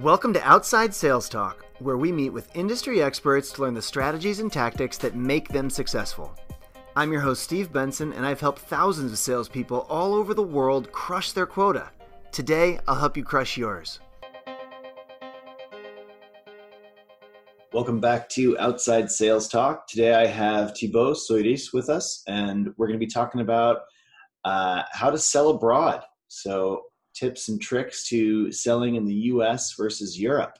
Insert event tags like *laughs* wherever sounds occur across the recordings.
Welcome to Outside Sales Talk, where we meet with industry experts to learn the strategies and tactics that make them successful. I'm your host, Steve Benson, and I've helped thousands of salespeople all over the world crush their quota. Today, I'll help you crush yours. Welcome back to Outside Sales Talk. Today, I have Thibaut Souyris with us, and we're going to be talking about uh, how to sell abroad. So, tips and tricks to selling in the US versus Europe.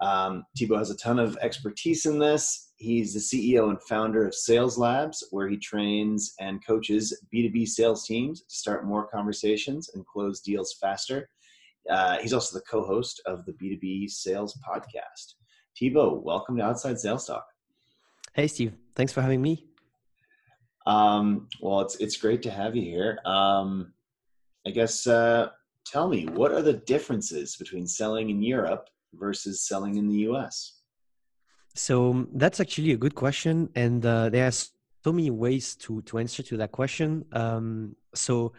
Um, Thibaut has a ton of expertise in this. He's the CEO and founder of Sales Labs, where he trains and coaches B2B sales teams to start more conversations and close deals faster. Uh, he's also the co host of the B2B Sales Podcast. Thibaut, welcome to Outside Sales Talk. Hey, Steve. Thanks for having me. Um, well, it's, it's great to have you here. Um, I guess uh, tell me what are the differences between selling in Europe versus selling in the US? So um, that's actually a good question, and uh, there are so many ways to to answer to that question. Um, so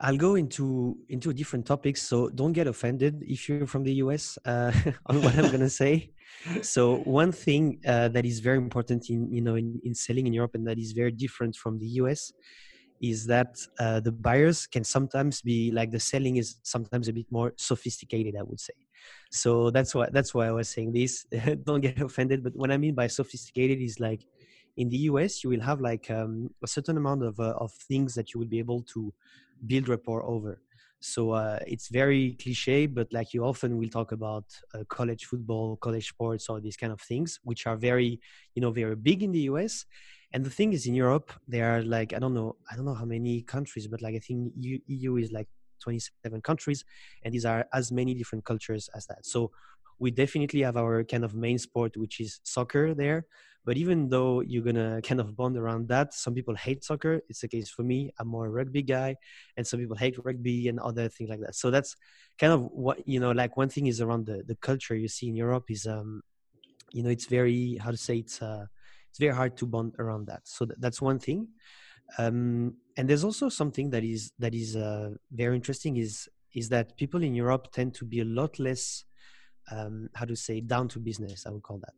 I'll go into into different topics. So don't get offended if you're from the US uh, *laughs* on what I'm gonna say. So one thing uh, that is very important in you know in, in selling in Europe and that is very different from the US is that uh, the buyers can sometimes be like the selling is sometimes a bit more sophisticated i would say. So that's why that's why i was saying this. *laughs* Don't get offended but what i mean by sophisticated is like in the us you will have like um, a certain amount of, uh, of things that you will be able to build rapport over. So uh, it's very cliche but like you often will talk about uh, college football college sports or these kind of things which are very you know very big in the us and the thing is, in Europe, there are like I don't know, I don't know how many countries, but like I think EU is like 27 countries, and these are as many different cultures as that. So we definitely have our kind of main sport, which is soccer there. But even though you're gonna *laughs* kind of bond around that, some people hate soccer. It's the case for me. I'm more a rugby guy, and some people hate rugby and other things like that. So that's kind of what you know. Like one thing is around the the culture you see in Europe is um, you know, it's very how to say it's uh it's very hard to bond around that. So th- that's one thing. Um, and there's also something that is that is uh, very interesting is is that people in europe tend to be a lot less um, how to say down to business i would call that.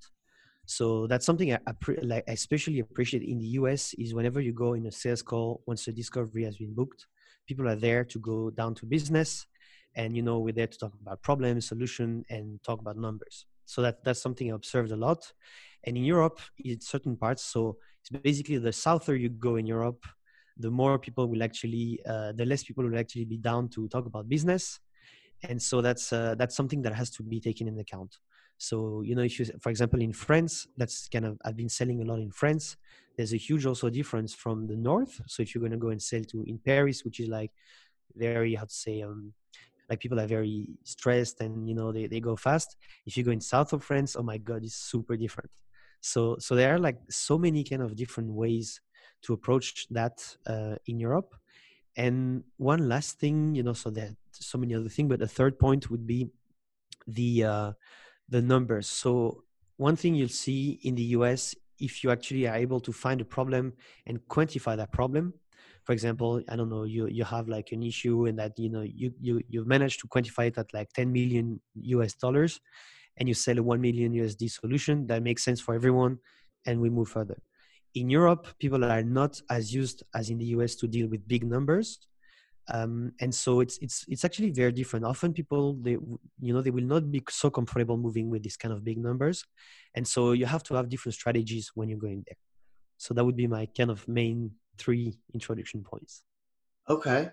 So that's something I, I pre- like especially appreciate in the us is whenever you go in a sales call once the discovery has been booked people are there to go down to business and you know we're there to talk about problem solution and talk about numbers so that that's something i observed a lot and in Europe, in certain parts, so it's basically the souther you go in Europe, the more people will actually, uh, the less people will actually be down to talk about business, and so that's uh, that's something that has to be taken in account. So you know, if you, for example, in France, that's kind of I've been selling a lot in France. There's a huge also difference from the north. So if you're going to go and sell to in Paris, which is like very how to say um, like people are very stressed and you know they, they go fast. If you go in south of france oh my god it's super different. So so there are like so many kind of different ways to approach that uh, in europe. And one last thing you know so that so many other things but the third point would be the uh, the numbers. So one thing you'll see in the us if you actually are able to find a problem and quantify that problem for example i don't know you you have like an issue and that you know you you you've managed to quantify it at like 10 million us dollars and you sell a 1 million USD solution that makes sense for everyone and we move further. In Europe, people are not as used as in the US to deal with big numbers. Um, and so it's it's it's actually very different. Often people they you know they will not be so comfortable moving with these kind of big numbers, and so you have to have different strategies when you're going there. So that would be my kind of main three introduction points. Okay,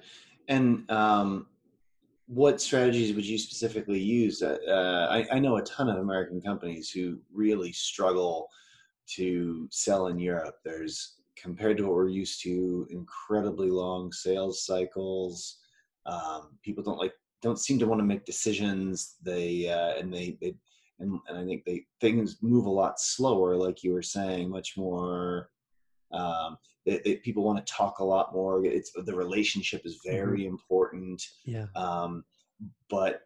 and um, what strategies would you specifically use? Uh, uh, I, I, know a ton of American companies who really struggle to sell in Europe. There's compared to what we're used to, incredibly long sales cycles. Um, people don't like don't seem to want to make decisions. They uh, and they, they and, and I think they things move a lot slower, like you were saying, much more um, it, it, people want to talk a lot more. It's the relationship is mm-hmm. very mm-hmm. important. Yeah. Um, but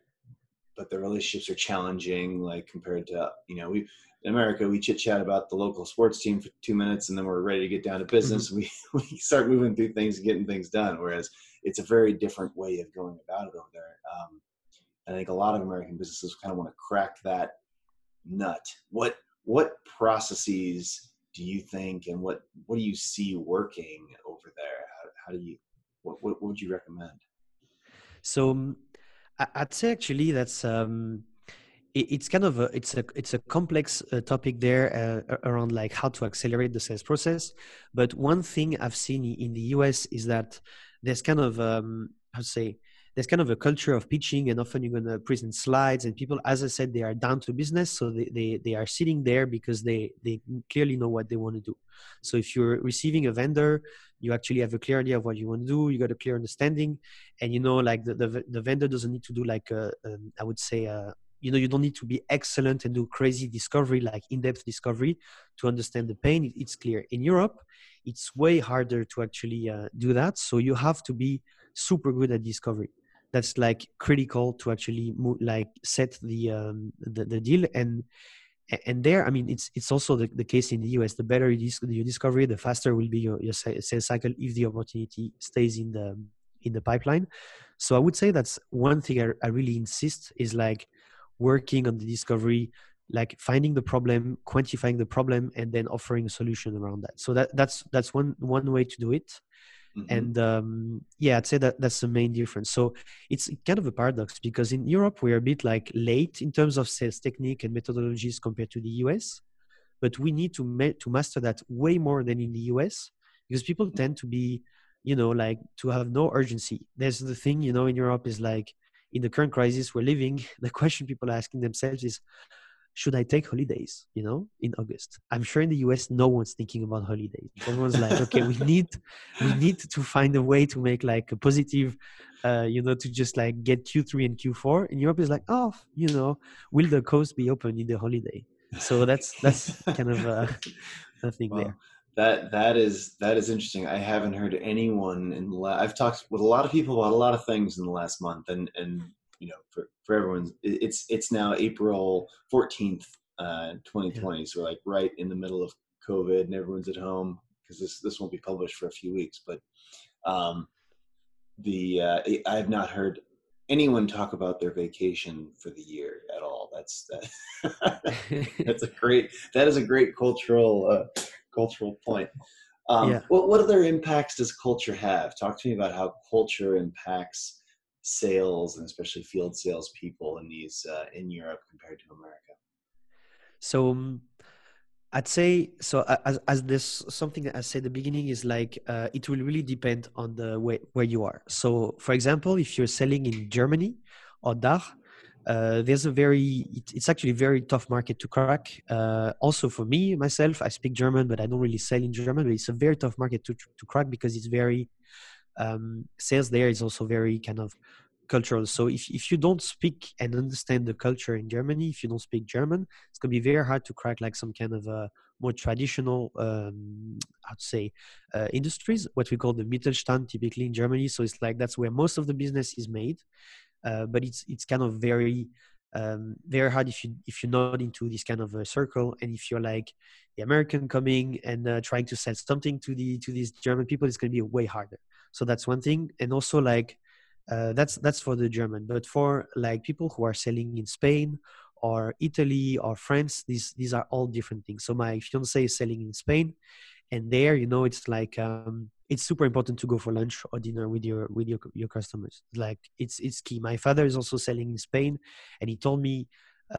but the relationships are challenging, like compared to you know we in America we chit chat about the local sports team for two minutes and then we're ready to get down to business. Mm-hmm. We *laughs* we start moving through things and getting things done. Whereas it's a very different way of going about it over there. Um, I think a lot of American businesses kind of want to crack that nut. What what processes do you think, and what what do you see working over there? How, how do you what, what, would you recommend? So um, I'd say actually that's um, it's kind of a it's a it's a complex uh, topic there uh, around like how to accelerate the sales process. But one thing I've seen in the US is that there's kind of um, how to say there's kind of a culture of pitching and often you're going to present slides and people as i said they are down to business so they, they, they are sitting there because they, they clearly know what they want to do. So if you're receiving a vendor you actually have a clear idea of what you want to do you got a clear understanding and you know like the, the, the vendor doesn't need to do like a, I would say a, you know you don't need to be excellent and do crazy discovery like in-depth discovery to understand the pain. It's clear. In europe it's way harder to actually uh, do that so you have to be super good at discovery that's like critical to actually move, like set the, um, the the deal. And and there i mean it's it's also the, the case in the us the better you, you discover the faster will be your, your sales cycle if the opportunity stays in the in the pipeline. So i would say that's one thing I, I really insist is like working on the discovery like finding the problem quantifying the problem and then offering a solution around that. So that that's that's one one way to do it Mm-hmm. And um, yeah, I'd say that that's the main difference. So it's kind of a paradox because in Europe we're a bit like late in terms of sales technique and methodologies compared to the US, but we need to ma- to master that way more than in the US because people tend to be, you know, like to have no urgency. There's the thing, you know, in Europe is like in the current crisis we're living. *laughs* The question people are asking themselves is, should I take holidays, you know, in August? I'm sure in the US, no one's thinking about holidays. Everyone's like, okay, we *laughs* need, we need to find a way to make like a positive, uh, you know, to just like get Q3 and Q4. And Europe is like, oh, you know, will the coast be open in the holiday? So that's, that's kind of uh, a thing there. That, that is, that is interesting. I haven't heard anyone in the last, I've talked with a lot of people about a lot of things in the last month and, and you know for, for everyone it's it's now april 14th uh 2020 yeah. so like right in the middle of covid and everyone's at home because this this won't be published for a few weeks but um the uh i have not heard anyone talk about their vacation for the year at all that's that *laughs* that's a great that is a great cultural uh cultural point um, yeah. what, what other impacts does culture have talk to me about how culture impacts sales and especially field sales people in these uh, in Europe compared to America? So um, I'd say so. As as this something that I said at the beginning is like uh, it will really depend on the way where you are. So for example, if you're selling in Germany or DACH, uh, there's a very it, it's actually very tough market to crack uh, also for me myself i speak german but i don't really sell in german but it's a very tough market to, to crack because it's very um, sales there is also very kind of cultural. So if, if you don't speak and understand the culture in Germany, if you don't speak German, it's gonna be very hard to crack like some kind of a more traditional, um, I'd say, uh, industries, what we call the Mittelstand, typically in Germany. So it's like that's where most of the business is made, uh, but it's it's kind of very um, very hard if you if you're not into this kind of a circle and if you're like the American coming and uh, trying to sell something to the to these German people, it's going to be way harder. So that's one thing, and also like uh, that's that's for the German. But for like people who are selling in Spain or Italy or France, these these are all different things. So my fiance is selling in Spain, and there you know it's like um, it's super important to go for lunch or dinner with your with your your customers. Like it's it's key. My father is also selling in Spain, and he told me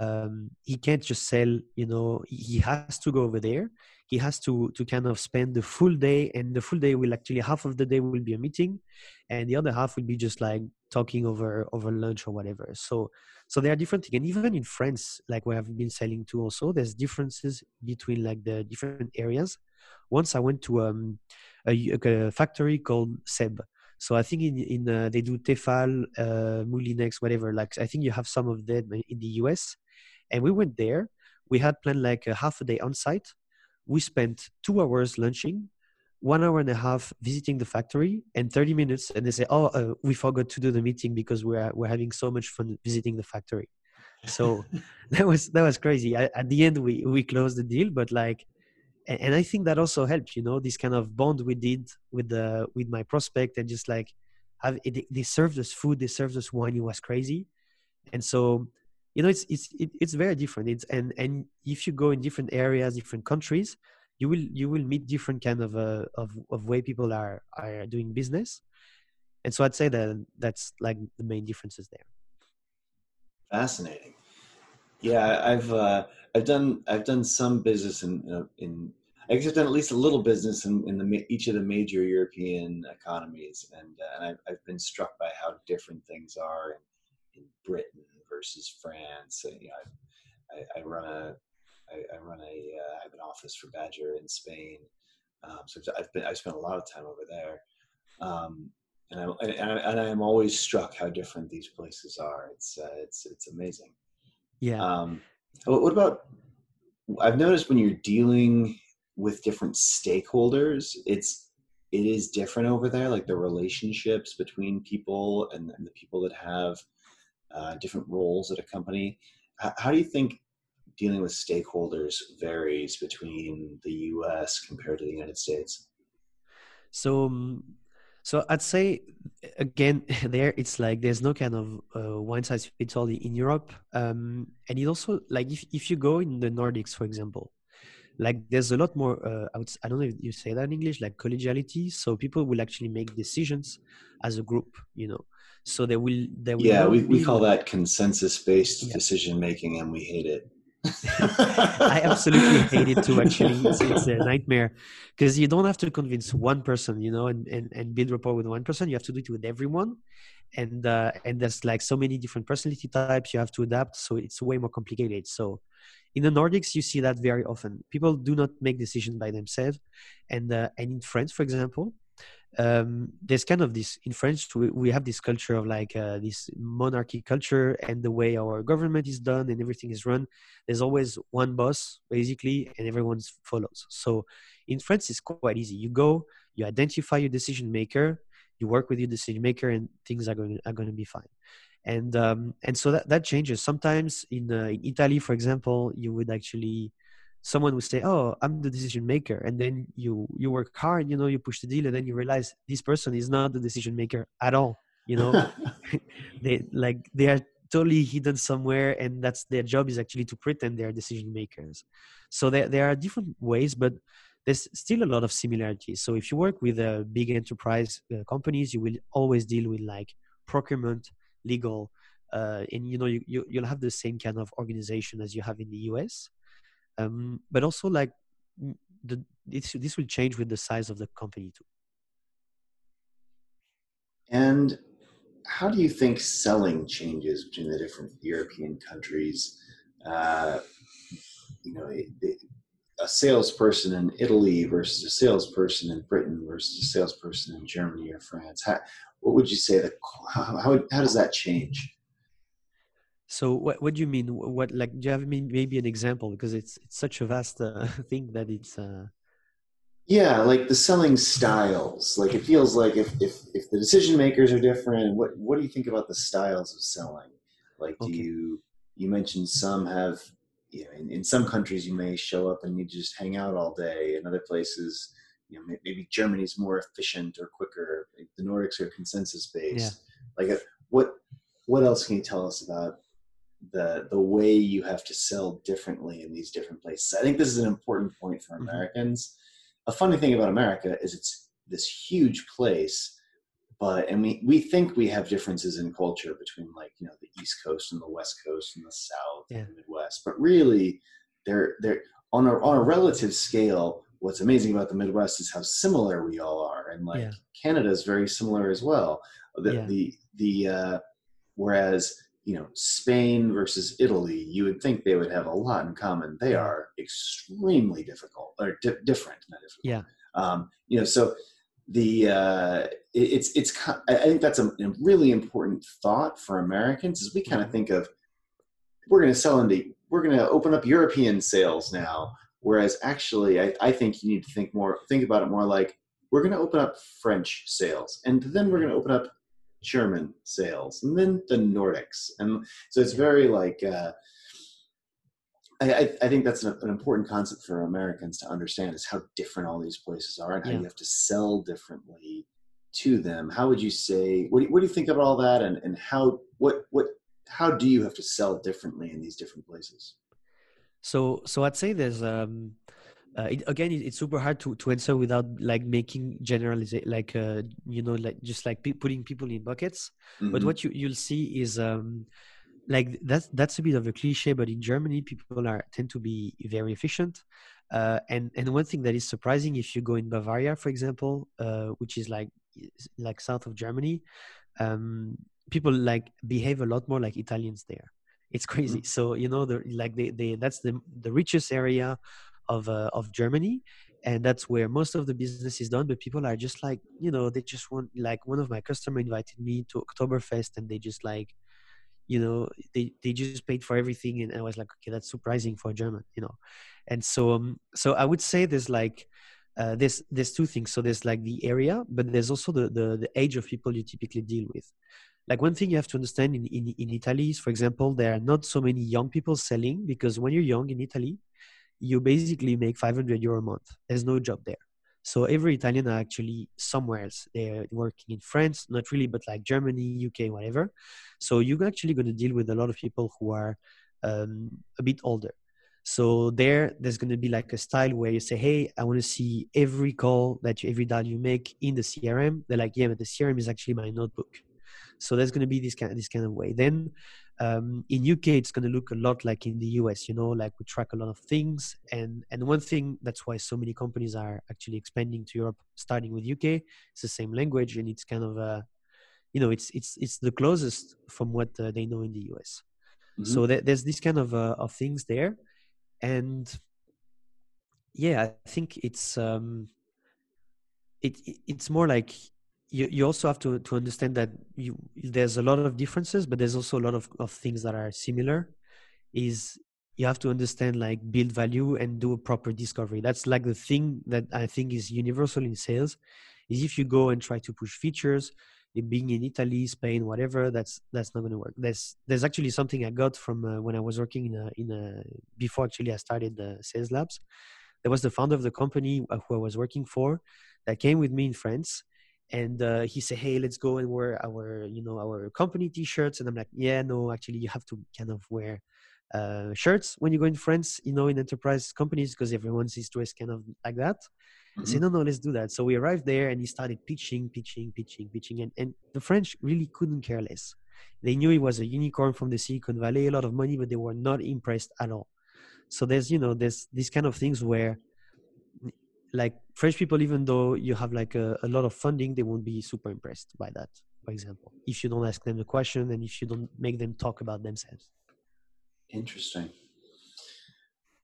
um, he can't just sell. You know, he has to go over there. He has to to kind of spend the full day, and the full day will actually half of the day will be a meeting, and the other half will be just like talking over over lunch or whatever. So so there are different things, and even in France, like where I've been selling to, also there's differences between like the different areas. Once I went to um, a, a factory called Seb. So I think in in uh, they do Tefal, uh, Moulinex, whatever. Like I think you have some of them in the US, and we went there. We had planned like a half a day on site. We spent two hours lunching, one hour and a half visiting the factory, and thirty minutes. And they say, "Oh, uh, we forgot to do the meeting because we're we're having so much fun visiting the factory." So *laughs* that was that was crazy. I, at the end, we we closed the deal, but like and, and i think that also helped you know this kind of bond we did with the with my prospect and just like have it, they served us food they served us wine it was crazy. And so you know it's it's it, it's very different. It's and and if you go in different areas different countries you will you will meet different kind of uh, of of way people are are doing business. And so i'd say that that's like the main differences there. Fascinating yeah i've uh i've done i've done some business in in I guess I've done at least a little business in, in the, each of the major European economies, and, uh, and I've, I've, been struck by how different things are in, in Britain versus France. And, you know, I, I, run a I, I run a uh, I have an office for Badger in Spain, um, so I've been I spent a lot of time over there, um, and I, and I am always struck how different these places are. It's uh, it's it's amazing. Yeah. Um, what about? I've noticed when you're dealing with different stakeholders it's it is different over there like the relationships between people and, and the people that have uh, different roles at a company H- how do you think dealing with stakeholders varies between the us compared to the united states so um, so i'd say again *laughs* there it's like there's no kind of uh, one size fits all in europe. Um, and it also like if, if you go in the nordics for example like there's a lot more uh, I, would, I don't know if you say that in english like collegiality. So people will actually make decisions as a group you know. So they will they will yeah we, we call that consensus based yeah. decision making and we hate it *laughs* I absolutely hate it too. Actually, it's, it's a nightmare because you don't have to convince one person, you know, and, and, and build rapport with one person. You have to do it with everyone, and uh, and there's like so many different personality types you have to adapt. So it's way more complicated. So in the nordics you see that very often people do not make decisions by themselves and uh, and in france for example um, there's kind of this in french we, we have this culture of like uh, this monarchy culture and the way our government is done and everything is run. There's always one boss basically and everyone follows. So in france it's quite easy. You go you identify your decision maker you work with your decision maker and things are going are going to be fine. And um, and so that, that changes. Sometimes in, uh, in italy for example you would actually someone would say oh i'm the decision maker and then you you work hard you know you push the deal and then you realize this person is not the decision maker at all you know? *laughs* *laughs* They like they are totally hidden somewhere and that's their job is actually to pretend they're decision makers. So there, there are different ways but there's still a lot of similarities. So if you work with uh, big enterprise uh, companies you will always deal with like procurement legal uh, and you know you, you you'll have the same kind of organization as you have in the us um, but also like the this, this will change with the size of the company too and how do you think selling changes between the different european countries uh, you know a salesperson in Italy versus a salesperson in Britain versus a salesperson in Germany or France? How, what would you say that how, how, how does that change? So what what do you mean? What like do you have maybe an example because it's it's such a vast uh, *laughs* thing that it's. Uh... Yeah, like the selling styles. Like it feels like if if if the decision makers are different, what what do you think about the styles of selling? Like do okay. you you mentioned some have you know, in, in some countries you may show up and you just hang out all day. In other places, you know, maybe Germany's more efficient or quicker. The Nordics are consensus based. Yeah. Like, uh, what what else can you tell us about the the way you have to sell differently in these different places? I think this is an important point for mm-hmm. Americans. Mm-hmm. A funny thing about America is it's this huge place but and we we think we have differences in culture between like you know the east coast and the west coast and the south yeah. and the midwest but really they're they're on a on a relative scale what's amazing about the midwest is how similar we all are and like yeah. canada is very similar as well the yeah. the the uh whereas you know spain versus italy you would think they would have a lot in common. They are extremely difficult or di- different not difficult. Yeah. Um you know so the uh, it's it's I think that's a, a, really important thought for Americans is we kind of mm-hmm. think of we're going to sell into we're going to open up European sales now, whereas actually I, I think you need to think more think about it more like we're going to open up French sales and then we're going to open up German sales and then the Nordics and so it's very like uh, I, I, think that's an, an, important concept for Americans to understand is how different all these places are and how yeah. you have to sell differently to them. How would you say? What do you, what do you think about all that? And and how what what how do you have to sell differently in these different places? So so I'd say there's um uh, it, again it, it's super hard to, to answer without like making generalization like uh, you know like just like pe- putting people in buckets mm-hmm. but what you you'll see is um like that's that's a bit of a cliche but in germany people are tend to be very efficient uh, and and one thing that is surprising if you go in bavaria for example uh, which is like like south of germany um, people like behave a lot more like italians there it's *laughs* crazy mm-hmm. so you know the like they, they that's the the richest area of uh, of Germany, and that's where most of the business is done. But people are just like you know they just want like one of my customer invited me to Oktoberfest, and they just like you know they they just paid for everything, and I was like okay that's surprising for a German, you know, and so um so I would say there's like. Uh, there's there's two things. So there's like the area, but there's also the, the the age of people you typically deal with like one thing you have to understand in, in, in italy is for example there are not so many young people selling because when you're young in italy you basically make 500 euro a month. There's no job there. So every Italian are actually somewhere else. They're working in France, not really, but like Germany, UK, whatever. So you're actually going to deal with a lot of people who are um, a bit older. So there, there's going to be like a style where you say, "Hey, I want to see every call that you, every dial you make in the CRM." They're like, "Yeah, but the CRM is actually my notebook." So there's going to be this kind of, this kind of way. Then um, in UK, it's going to look a lot like in the US. You know, like we track a lot of things, and and one thing that's why so many companies are actually expanding to Europe, starting with UK. It's the same language, and it's kind of a, you know, it's it's it's the closest from what uh, they know in the US. Mm-hmm. So th- there's this kind of uh, of things there, and yeah, I think it's um, it, it it's more like you, you also have to, to understand that you, there's a lot of differences, but there's also a lot of, of things that are similar. Is you have to understand like build value and do a proper discovery. That's like the thing that I think is universal in sales. Is if you go and try to push features, being in Italy, Spain, whatever, that's that's not going to work. There's there's actually something I got from uh, when I was working in a, in a before actually I started the sales labs. There was the founder of the company uh, who I was working for that came with me in France and uh, he said hey let's go and wear our you know our company t-shirts. And i'm like yeah no actually you have to kind of wear uh, shirts when you go in france you know in enterprise companies because everyone's dressed kind of like that. Mm-hmm. I said no no let's do that. So we arrived there and he started pitching pitching pitching pitching and, and the french really couldn't care less. They knew he was a unicorn from the silicon valley a lot of money but they were not impressed at all. So there's you know there's these kind of things where like French people, even though you have like a, a lot of funding, they won't be super impressed by that. For example, if you don't ask them the question and if you don't make them talk about themselves. Interesting.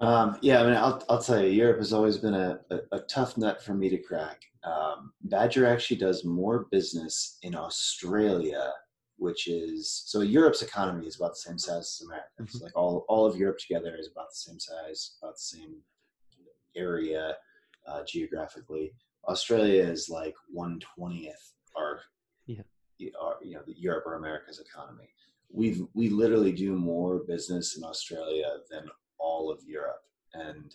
Um, yeah, I mean, I'll, I'll tell you, Europe has always been a, a, a tough nut for me to crack. Um, Badger actually does more business in Australia, which is so Europe's economy is about the same size as America. Mm-hmm. like all, all of Europe together is about the same size, about the same area uh, geographically. Australia is like one twentieth our, yeah. our, you know, the Europe or America's economy. We we literally do more business in Australia than all of Europe, and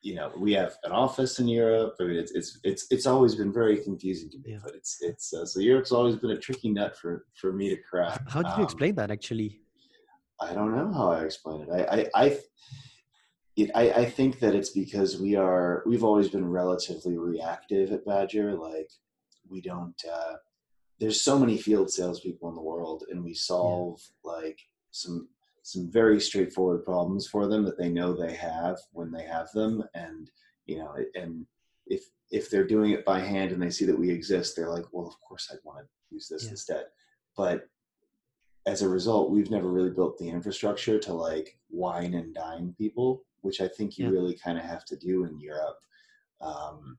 you know we have an office in Europe. I mean, it's it's it's it's always been very confusing to me, yeah. but it's it's uh, so Europe's always been a tricky nut for for me to crack. How did you um, explain that actually? I don't know how I explain it. I I, I it, I, I think that it's because we are we've always been relatively reactive at Badger. Like we don't. Uh, there's so many field salespeople in the world, and we solve yeah. like some some very straightforward problems for them that they know they have when they have them, and you know, and if if they're doing it by hand and they see that we exist, they're like, well, of course I'd want to use this yeah. instead. But as a result, we've never really built the infrastructure to like wine and dine people which I think you yeah. really kind of have to do in Europe. Um,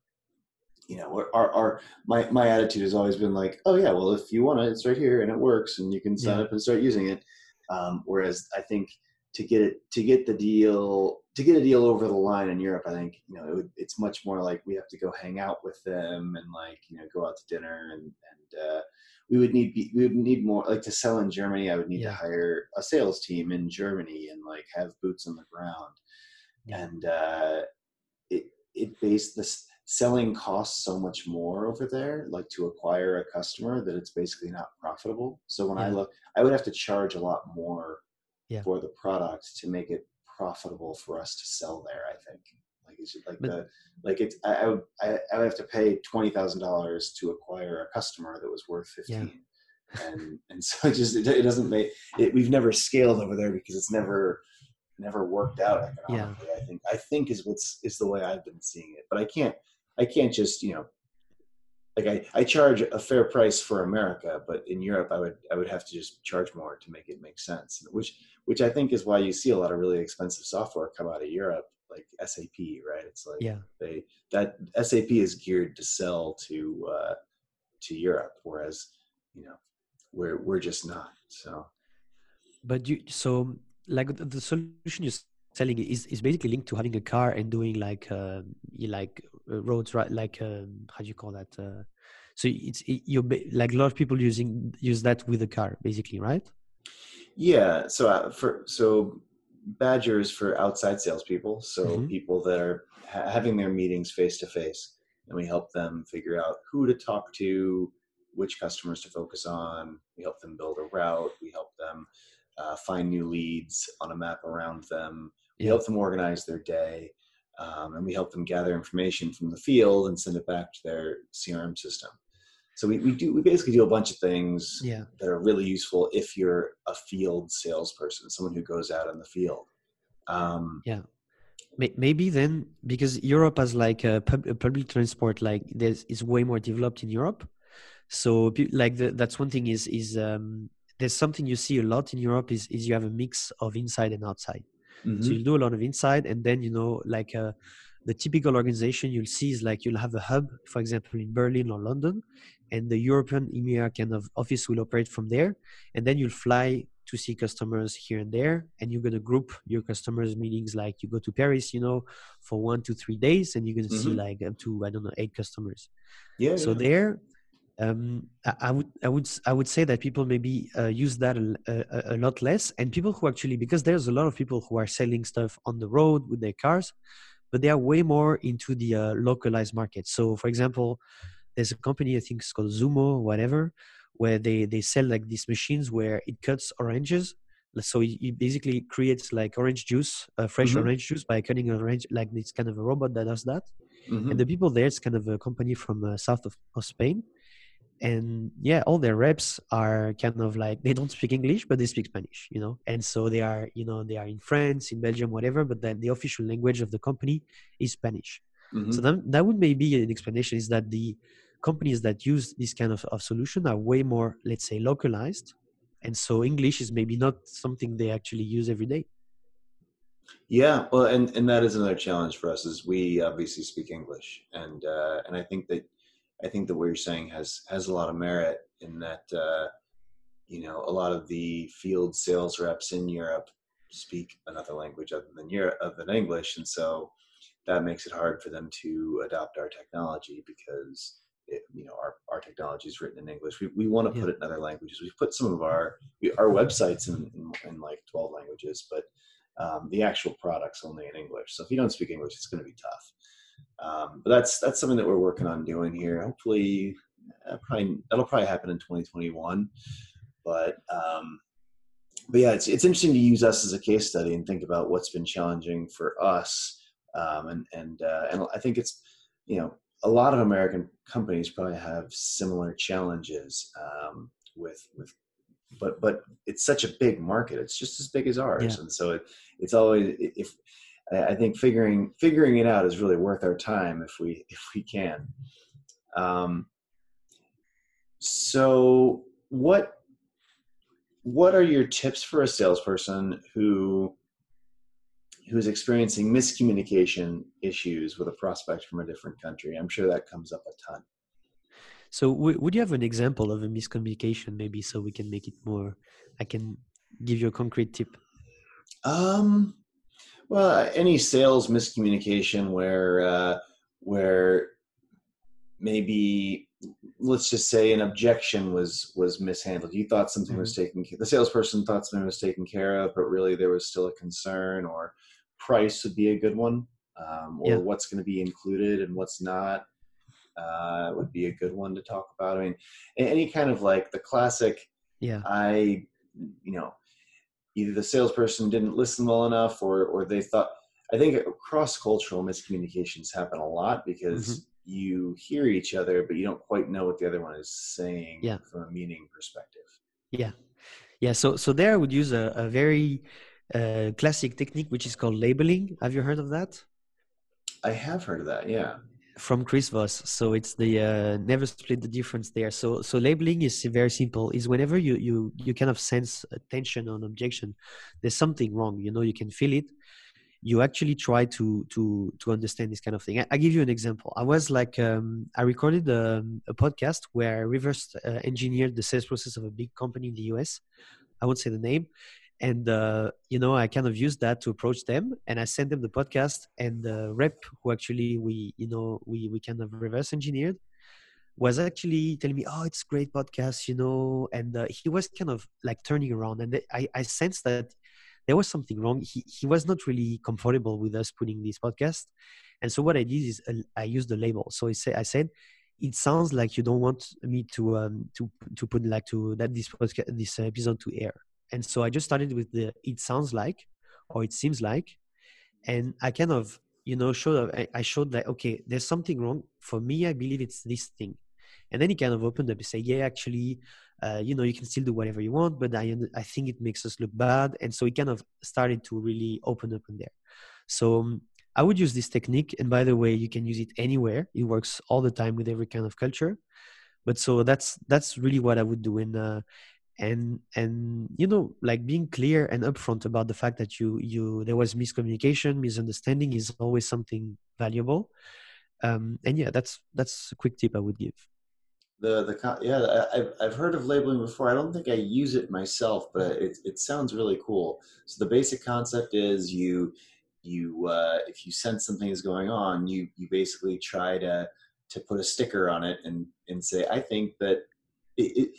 you know, our, our, my, my attitude has always been like, oh yeah, well, if you want it, it's right here and it works and you can sign yeah. up and start using it. Um, whereas I think to get it, to get the deal, to get a deal over the line in Europe, I think, you know, it would, it's much more like we have to go hang out with them and like, you know, go out to dinner and, and, uh, we would need we would need more like to sell in Germany. I would need yeah. to hire a sales team in Germany and like have boots on the ground and uh, it it based this selling costs so much more over there, like to acquire a customer, that it's basically not profitable. So when yeah. I look, I would have to charge a lot more yeah. for the product to make it profitable for us to sell there. I think like is it like but, the like it's I, I would I, I would have to pay twenty thousand dollars to acquire a customer that was worth fifteen. Yeah. And and so it just it, it doesn't make it. We've never scaled over there because it's never never worked out economically. Yeah. I think I think is what's is the way I've been seeing it. But I can't I can't just you know like I, I charge a fair price for America, but in Europe I would I would have to just charge more to make it make sense. Which which I think is why you see a lot of really expensive software come out of Europe, like SAP, right? It's like yeah. they that SAP is geared to sell to uh, to Europe, whereas you know we're we're just not. So, but you so like the, the solution you're selling is is basically linked to having a car and doing like uh, like uh, roads right? Like um, how do you call that? Uh, so it's it, you're like a lot of people using use that with a car basically right? Yeah. So uh, for so badger is for outside salespeople so mm-hmm. people that are ha- having their meetings face to face and we help them figure out who to talk to which customers to focus on. We help them build a route. We help them uh, find new leads on a map around them we help them organize their day um, and we help them gather information from the field and send it back to their CRM system. So we, we do we basically do a bunch of things yeah. that are really useful if you're a field salesperson, someone who goes out in the field. Um, yeah, maybe then because Europe has like a, pub, a public transport like this is way more developed in Europe. So like the, that's one thing is is um, there's something you see a lot in Europe is is you have a mix of inside and outside. Mm-hmm. So you do a lot of inside, and then you know, like uh, the typical organization you'll see is like you'll have a hub, for example, in Berlin or London, and the European EMEA kind of office will operate from there, and then you'll fly to see customers here and there, and you're gonna group your customers meetings like you go to Paris, you know, for one to three days, and you're gonna mm-hmm. see like up to I don't know eight customers. Yeah. So yeah. there, um, I, would I would I would say that people maybe uh, use that a, a, a, lot less, and people who actually because there's a lot of people who are selling stuff on the road with their cars, but they are way more into the uh, localized market. So, for example, there's a company I think it's called Zummo, whatever, where they they sell like these machines where it cuts oranges. So it, basically creates like orange juice, uh, fresh mm-hmm. orange juice by cutting an orange. Like it's kind of a robot that does that. Mm-hmm. And the people there, it's kind of a company from uh, south of, of Spain and yeah all their reps are kind of like they don't speak english but they speak spanish you know? And so they are you know they are in france in belgium whatever but then the official language of the company is spanish. Mm-hmm. so that, that would maybe an explanation is that the companies that use this kind of, of solution are way more let's say localized and so english is maybe not something they actually use every day. Yeah well and and that is another challenge for us is we obviously speak english and uh and i think that I think that what you're saying has has a lot of merit in that uh, you know a lot of the field sales reps in Europe speak another language other than Europe, other than English, and so that makes it hard for them to adopt our technology because it, you know our, our technology is written in English. We, we want to yeah. put it in other languages. We put some of our our websites in, in, in like 12 languages, but um, the actual product's only in English. So if you don't speak English, it's going to be tough. Um, but that's that's something that we're working on doing here. Hopefully, uh, probably that'll probably happen in 2021. But um, but yeah, it's it's interesting to use us as a case study and think about what's been challenging for us. Um, and and uh, and I think it's you know a lot of American companies probably have similar challenges um, with with but but it's such a big market. It's just as big as ours, yeah. and so it, it's always if I think figuring figuring it out is really worth our time if we if we can. Um, so what what are your tips for a salesperson who who's experiencing miscommunication issues with a prospect from a different country? I'm sure that comes up a ton. So w- would you have an example of a miscommunication maybe so we can make it more I can give you a concrete tip? Um well, any sales miscommunication where uh, where maybe let's just say an objection was was mishandled. You thought something mm-hmm. was taken. The salesperson thought something was taken care of, but really there was still a concern. Or price would be a good one. um, or yeah. what's going to be included and what's not uh, would be a good one to talk about. I mean, any kind of like the classic. Yeah. I, you know, either the salesperson didn't listen well enough, or or they thought. I think cross cultural miscommunications happen a lot because mm-hmm. you hear each other, but you don't quite know what the other one is saying yeah. from a meaning perspective. Yeah, yeah. So so there I would use a, a very uh, classic technique which is called labeling. Have you heard of that? I have heard of that. Yeah from Chris Voss. So it's the uh, never split the difference there. So so labeling is very simple. Is whenever you you you kind of sense tension or an objection, there's something wrong. You know, you can feel it. You actually try to to to understand this kind of thing. I, I give you an example. I was like um, I recorded a, um, a, podcast where I reverse uh, engineered the sales process of a big company in the US. I won't say the name, and uh, you know i kind of used that to approach them and i sent them the podcast and the rep who actually we you know we we kind of reverse engineered was actually telling me oh it's great podcast you know and uh, he was kind of like turning around and i i sensed that there was something wrong. He he was not really comfortable with us putting this podcast and so what i did is uh, i used the label. So i said i said it sounds like you don't want me to um to to put like to that this podcast this episode to air and so I just started with the it sounds like or it seems like. And I kind of, you know, showed I showed that okay, there's something wrong. For me, I believe it's this thing. And then he kind of opened up and say, yeah, actually, uh, you know, you can still do whatever you want, but I I think it makes us look bad. And so he kind of started to really open up in there. So um, I would use this technique. And by the way, you can use it anywhere. It works all the time with every kind of culture. But so that's that's really what I would do. And uh, and and you know like being clear and upfront about the fact that you you there was miscommunication misunderstanding is always something valuable. Um and yeah that's that's a quick tip i would give. The the yeah I've, I've heard of labeling before. I don't think i use it myself but it, it sounds really cool. So the basic concept is you you uh, if you sense something is going on you you basically try to to put a sticker on it and and say i think that it, it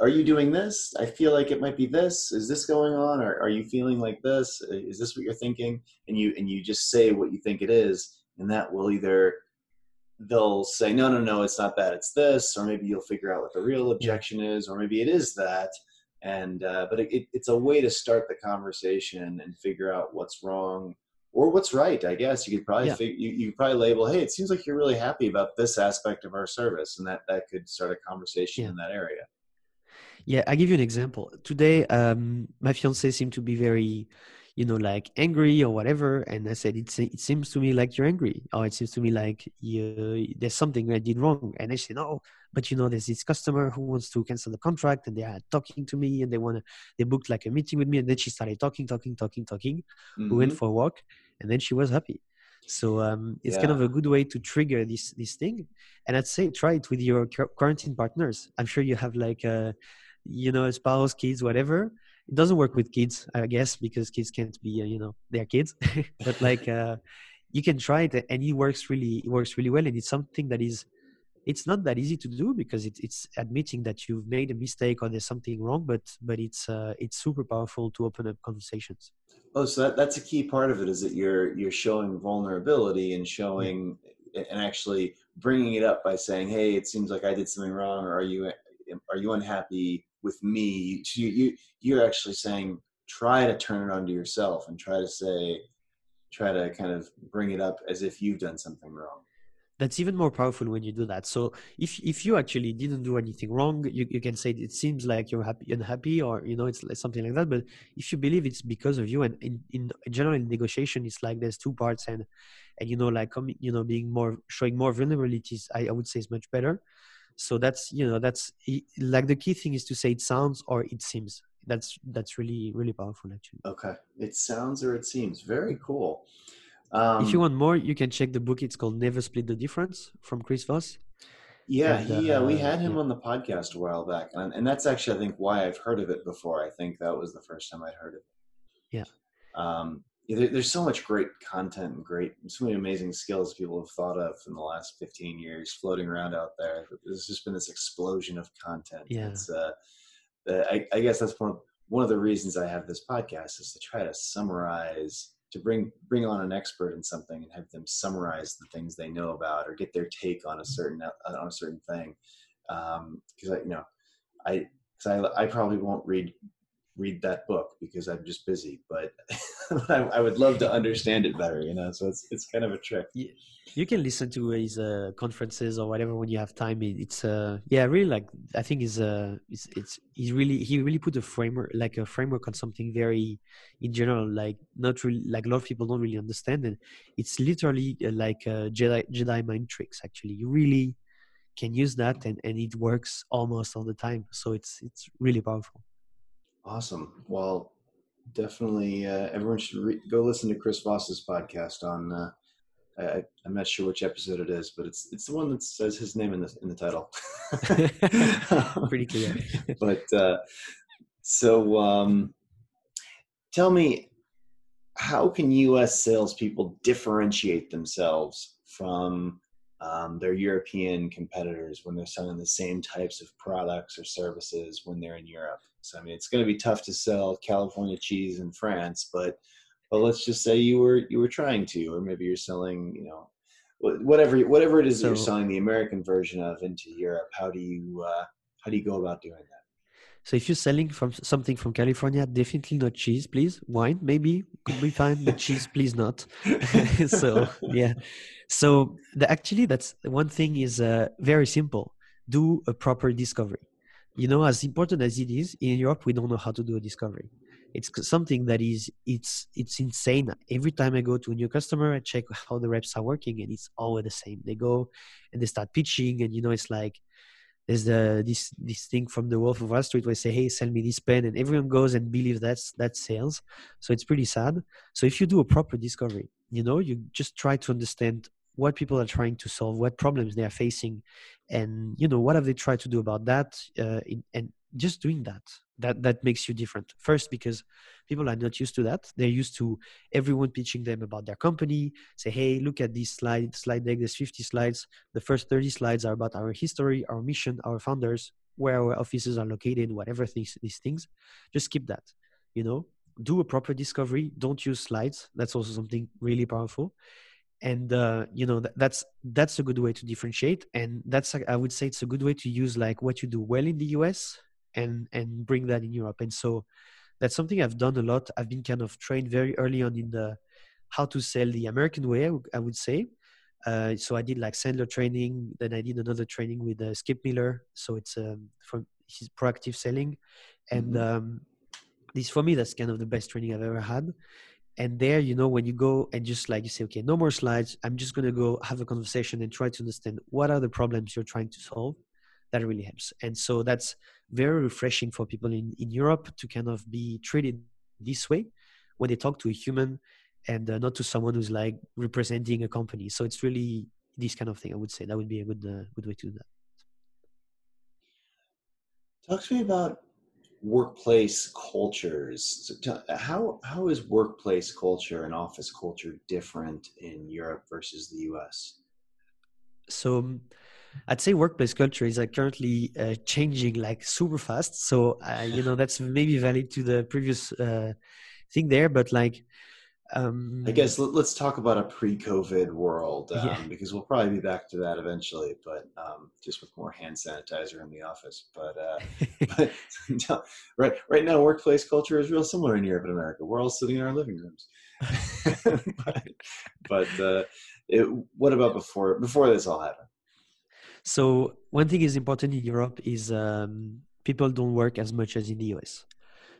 are you doing this? I feel like it might be this. Is this going on? Or are you feeling like this? Is this what you're thinking? And you and you just say what you think it is, and that will either they'll say no, no, no, it's not that, it's this, or maybe you'll figure out what the real objection is, or maybe it is that. And uh, but it, it's a way to start the conversation and figure out what's wrong or what's right. I guess you could probably yeah. fig- you you could probably label, hey, it seems like you're really happy about this aspect of our service, and that that could start a conversation yeah. in that area. Yeah, I give you an example. Today, um, my fiance seemed to be very, you know, like angry or whatever, and I said, "It it seems to me like you're angry, or it seems to me like you there's something I did wrong." And I said, "No, but you know, there's this customer who wants to cancel the contract, and they are talking to me, and they want to they booked like a meeting with me, and then she started talking, talking, talking, talking. Mm-hmm. We went mm-hmm. for a walk, and then she was happy." So um, it's yeah. kind of a good way to trigger this this thing, and I'd say try it with your quarantine partners. I'm sure you have like a you know, spouse, kids, whatever. It doesn't work with kids, I guess, because kids can't be, uh, you know, they're kids. *laughs* but like, uh, you can try it, and it works really, it works really well, and it's something that is, it's not that easy to do because it's it's admitting that you've made a mistake or there's something wrong, but but it's uh, it's super powerful to open up conversations. Oh, so that, that's a key part of it is that you're you're showing vulnerability and showing yeah. and actually bringing it up by saying, "Hey, it seems like I did something wrong," or "Are you are you unhappy with me you, you you're actually saying try to turn it onto yourself and try to say try to kind of bring it up as if you've done something wrong. That's even more powerful when you do that. So if if you actually didn't do anything wrong you, you can say it seems like you're happy unhappy or you know it's something like that. But if you believe it's because of you and in, in general in negotiation it's like there's two parts and and you know like you know being more showing more vulnerabilities i, I would say is much better so that's you know that's like the key thing is to say it sounds or it seems. That's that's really really powerful actually. Okay. It sounds or it seems. Very cool. Um, if you um, want more you can check the book. It's called never split the difference from chris voss. Yeah and, he, uh, we had him yeah. on the podcast a while back and, and that's actually i think why i've heard of it before. I think that was the first time i'd heard of it. Yeah. Um, yeah, there's so much great content and great, so many amazing skills people have thought of in the last 15 years floating around out there. There's just been this explosion of content. Yeah. Uh, I, I, guess that's one of, one of the reasons I have this podcast is to try to summarize to bring bring on an expert in something and have them summarize the things they know about or get their take on a certain uh, on a certain thing because um, I you know I because I I probably won't read read that book because I'm just busy. But *laughs* I, I, would love to understand it better, you know. So it's it's kind of a trick. You can listen to his uh, conferences or whatever when you have time. It's uh yeah, really like I think is uh it's it's he's really he really put a framework like a framework on something very in general like not really like a lot of people don't really understand it. it's literally uh, like uh, Jedi Jedi mind tricks. Actually, you really can use that and, and it works almost all the time. So it's it's really powerful. Awesome. Well, definitely uh, everyone should re- go listen to Chris Voss's podcast on. Uh, I, am not sure which episode it is, but it's it's the one that says his name in the in the title. *laughs* Pretty clear. *laughs* but uh, so, um, tell me, how can U.S. salespeople differentiate themselves from um, their European competitors when they're selling the same types of products or services when they're in Europe? So I mean, it's going to be tough to sell California cheese in France, but but let's just say you were you were trying to, or maybe you're selling, you know, whatever whatever it is so, that you're selling the American version of into Europe. How do you uh, how do you go about doing that? So if you're selling from something from California, definitely not cheese, please. Wine, maybe could be fine, but cheese, please not. *laughs* so yeah. So the, actually, that's one thing is uh, very simple. Do a proper discovery you know as important as it is in europe we don't know how to do a discovery it's something that is it's it's insane every time i go to a new customer i check how the reps are working and it's always the same they go and they start pitching and you know it's like there's the this this thing from the wolf of wall street where they say hey sell me this pen and everyone goes and believes that's that sales. So it's pretty sad. So if you do a proper discovery you know you just try to understand what people are trying to solve what problems they are facing and you know what have they tried to do about that uh, in, and just doing that that that makes you different. First because people are not used to that. They're used to everyone pitching them about their company say hey look at this slide slide deck there's 50 slides. The first 30 slides are about our history our mission our founders where our offices are located whatever these, these things. Just skip that you know? Do a proper discovery. Don't use slides. That's also something really powerful. And uh, you know that, that's that's a good way to differentiate. And that's i would say it's a good way to use like what you do well in the us and and bring that in europe. And so that's something i've done a lot. I've been kind of trained very early on in the how to sell the american way i would say. Uh, so i did like sandler training. Then i did another training with uh, skip miller. So it's um, from his proactive selling. And mm-hmm. um, this for me that's kind of the best training i've ever had. And there you know when you go and just like you say okay no more slides. I'm just going to go have a conversation and try to understand what are the problems you're trying to solve that really helps and so that's very refreshing for people in, in europe to kind of be treated this way when they talk to a human and uh, not to someone who's like representing a company so it's really this kind of thing i would say that would be a good uh, good way to do that talk to me about workplace cultures. So how how is workplace culture and office culture different in Europe versus the U.S.? So, I'd say workplace culture is uh, currently uh, changing like super fast. So, uh, you know, that's maybe valid to the previous uh, thing there, but like um, I guess let, us talk about a pre-COVID world um, yeah. because we'll probably be back to that eventually, but um, just with more hand sanitizer in the office. But, uh, *laughs* but no, right right now, workplace culture is real similar in Europe and America. We're all sitting in our living rooms. *laughs* *laughs* but, but uh, it, what about before before this all happened? So one thing is important in Europe is um, people don't work as much as in the US.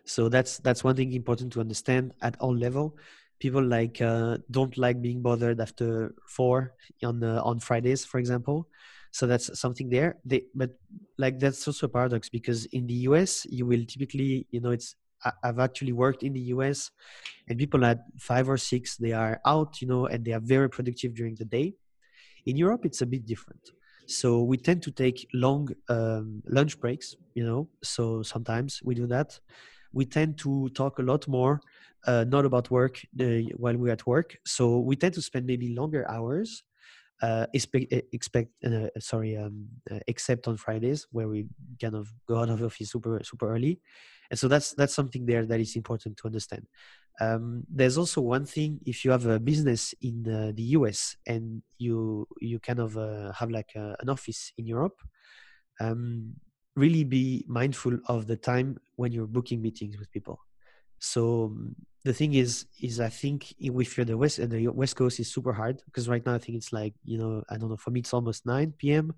So that's that's one thing important to understand at all level people like uh, don't like being bothered after four on uh, on Fridays, for example. So that's something there. They, but like that's also a paradox because in the US you will typically, you know, it's I've actually worked in the US, and people at five or six they are out, you know, and they are very productive during the day. In Europe, it's a bit different. So we tend to take long um, lunch breaks, you know. So sometimes we do that. We tend to talk a lot more uh, not about work uh, while we're at work. So we tend to spend maybe longer hours. Uh, expect, expect uh, sorry, um, uh, except on Fridays where we kind of go out of office super super early, and so that's that's something there that is important to understand. Um, there's also one thing if you have a business in uh, the US and you you kind of uh, have like a, an office in Europe, um, really be mindful of the time when you're booking meetings with people. So um, the thing is, is I think if you're the west, and the West Coast is super hard because right now I think it's like you know I don't know for me it's almost 9 p.m.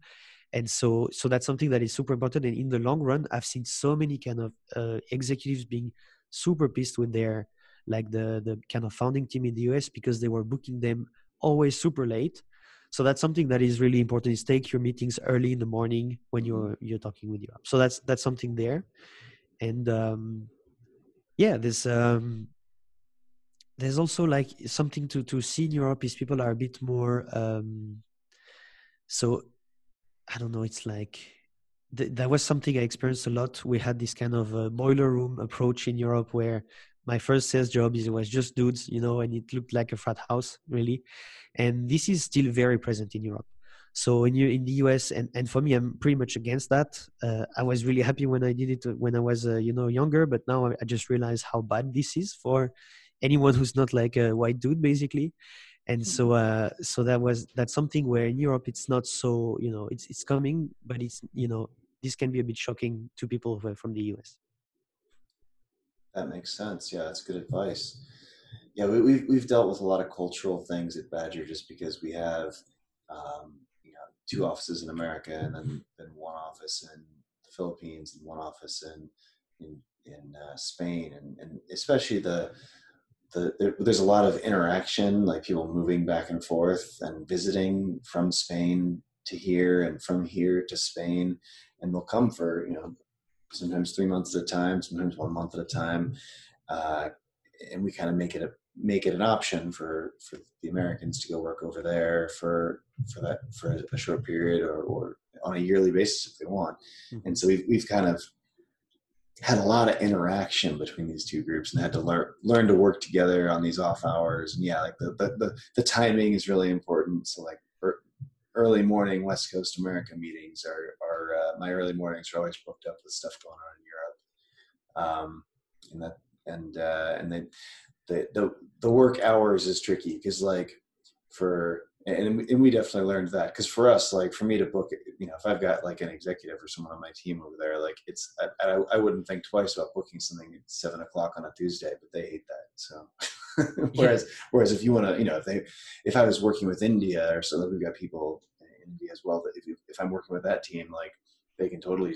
And so so that's something that is super important. And in the long run, I've seen so many kind of uh, executives being super pissed with their like the the kind of founding team in the US because they were booking them always super late. So that's something that is really important. Is take your meetings early in the morning when you're you're talking with Europe. So that's that's something there, and um, yeah, there's um, there's also like something to to see in Europe is people are a bit more. Um, so I don't know. It's like th- that was something I experienced a lot. We had this kind of uh, boiler room approach in Europe where my first sales job is was just dudes you know and it looked like a frat house really and this is still very present in europe so in in the us and, and for me i'm pretty much against that uh, i was really happy when i did it when i was uh, you know younger but now i just realize how bad this is for anyone who's not like a white dude basically and so mm-hmm. uh so that was that's something where in europe it's not so you know it's it's coming but it's you know this can be a bit shocking to people who are from the us that makes sense. Yeah, that's good advice. Yeah, we, we've we've dealt with a lot of cultural things at Badger just because we have um, you know two offices in America and then then one office in the Philippines and one office in in in uh, Spain and and especially the the, there, there's a lot of interaction, like people moving back and forth and visiting from Spain to here and from here to Spain, and they'll come for you know sometimes three months at a time, sometimes one month at a time, uh, and we kind of make it a make it an option for for the Americans to go work over there for for that for a short period or, or on a yearly basis if they want. Mm-hmm. And so we've we've kind of had a lot of interaction between these two groups and had to learn learn to work together on these off hours. And yeah, like the the the, the timing is really important. So like early morning West Coast America meetings are, are uh, my early mornings are always booked up with stuff going on in Europe. Um, and that, and, uh, and the, the, the work hours is tricky because like for, and we, and we definitely learned that because for us, like for me to book, you know, if I've got like an executive or someone on my team over there, like it's, I, I, I wouldn't think twice about booking something at seven o'clock on a Tuesday, but they hate that. So *laughs* whereas, yeah. whereas if you want to, you know, if they, if I was working with India or so, we've got people in India as well. That if you, if I'm working with that team, like they can totally,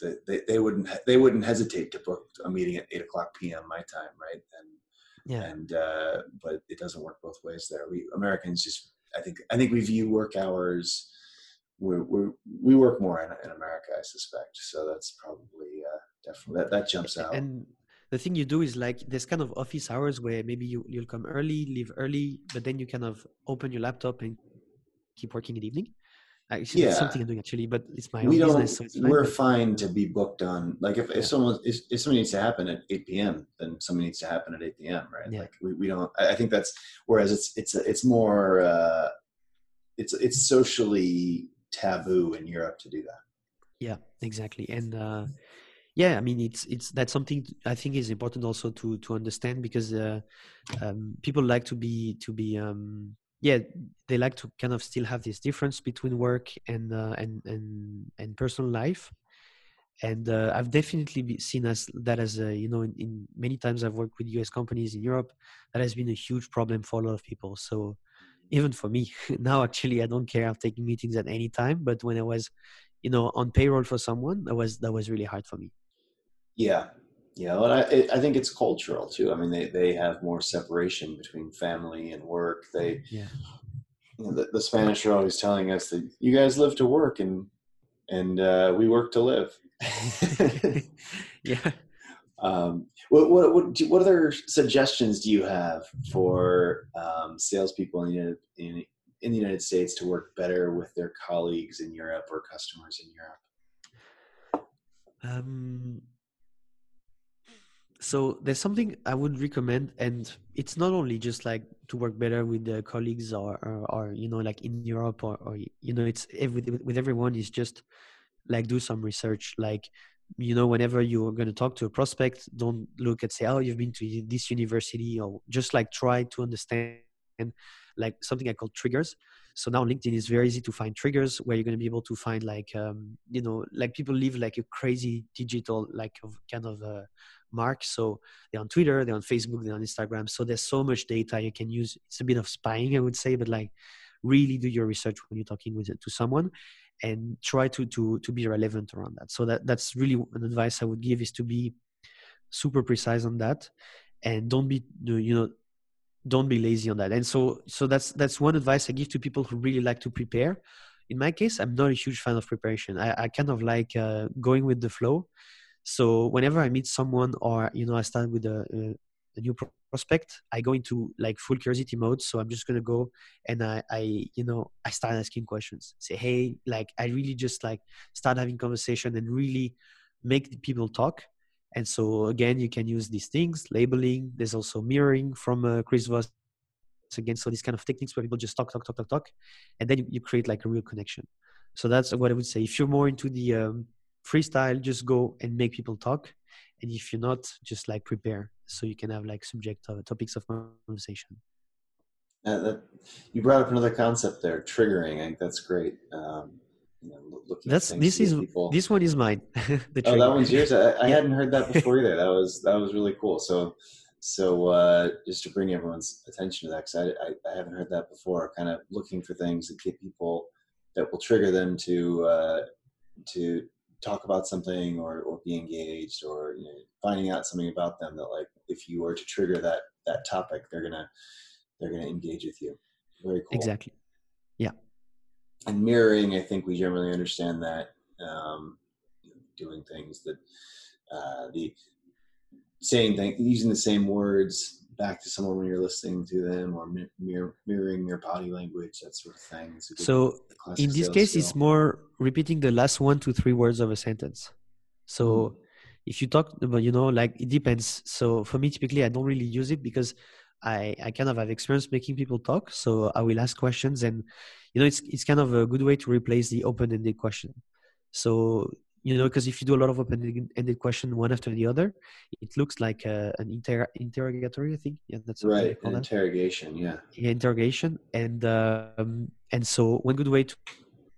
they, they wouldn't, they wouldn't hesitate to book a meeting at eight o'clock PM my time. Right. And, yeah. And, uh, but it doesn't work both ways there. We Americans just, I think, I think we view work hours, we we we work more in, in America, I suspect. So that's probably, uh, definitely, that, that jumps out. And, the thing you do is like there's kind of office hours where maybe you, you'll come early leave early but then you kind of open your laptop and keep working in the evening actually yeah. something i'm doing actually but it's my we own business so we're fine to be booked on like if, if yeah. someone if, if something needs to happen at 8 p.m then something needs to happen at 8 p.m right yeah. like we, we don't i think that's whereas it's it's it's more uh it's it's socially taboo in europe to do that yeah exactly and uh yeah i mean it's it's that's something i think is important also to to understand because uh, um, people like to be to be um, yeah they like to kind of still have this difference between work and uh, and and and personal life. And uh, i've definitely seen as that as a you know in, in, many times i've worked with us companies in europe that has been a huge problem for a lot of people. So even for me *laughs* now actually i don't care. I'm taking meetings at any time. But when i was you know on payroll for someone that was that was really hard for me. Yeah, yeah, and I I think it's cultural too. I mean, they they have more separation between family and work. They yeah. You know, the, the Spanish are always telling us that you guys live to work and and uh, we work to live. *laughs* yeah. Um, what, what, what, what other suggestions do you have for um, salespeople in, in, in the United States to work better with their colleagues in Europe or customers in Europe? Um, so there's something I would recommend, and it's not only just like to work better with the colleagues or, or, or you know like in Europe or, or you know it's every, with everyone is just like do some research. Like you know whenever you're going to talk to a prospect don't look and say oh you've been to this university or just like try to understand like something i call triggers. So now linkedin is very easy to find triggers where you're going to be able to find like um, you know like people live like a crazy digital like kind of a mark. So they're on twitter they're on facebook they're on instagram. So there's so much data you can use. It's a bit of spying i would say but like really do your research when you're talking with to someone and try to to to be relevant around that. So that that's really an advice i would give is to be super precise on that and don't be you know don't be lazy on that. And so so that's that's one advice i give to people who really like to prepare. In my case i'm not a huge fan of preparation. I, I kind of like uh, going with the flow so whenever i meet someone or you know i start with a, a, a new prospect i go into like full curiosity mode. So i'm just gonna go and i i you know i start asking questions. Say hey like i really just like start having conversation and really make the people talk. And so again you can use these things labeling. There's also mirroring from uh, chris voss again. So these kind of techniques where people just talk talk talk talk talk. And then you, you create like a real connection. So that's what i would say. If you're more into the um, freestyle just go and make people talk. And if you're not just like prepare so you can have like subject of topics of conversation. Uh, that, you brought up another concept there triggering. I think that's great. Um, you know, that's this is people. this one is mine *laughs* oh that one's yours? I, I yeah. hadn't heard that *laughs* before either. That was that was really cool. So so uh, just to bring everyone's attention to that because I, I, I, haven't heard that before kind of looking for things that get people that will trigger them to uh, to talk about something or, or be engaged or you know, finding out something about them that like if you were to trigger that that topic they're gonna they're gonna engage with you. Very cool. Exactly. Yeah. And mirroring i think we generally understand that um, doing things that uh, the saying things using the same words back to someone when you're listening to them or mirror, mirroring their body language that sort of thing so in this case skill. it's more repeating the last one to three words of a sentence so mm. if you talk about you know like it depends so for me typically i don't really use it because i i kind of have experience making people talk so i will ask questions and you know it's it's kind of a good way to replace the open-ended question so you know because if you do a lot of open-ended question one after the other it looks like uh, an inter- interrogatory i think. Yeah that's right interrogation yeah. yeah interrogation. And um, and so one good way to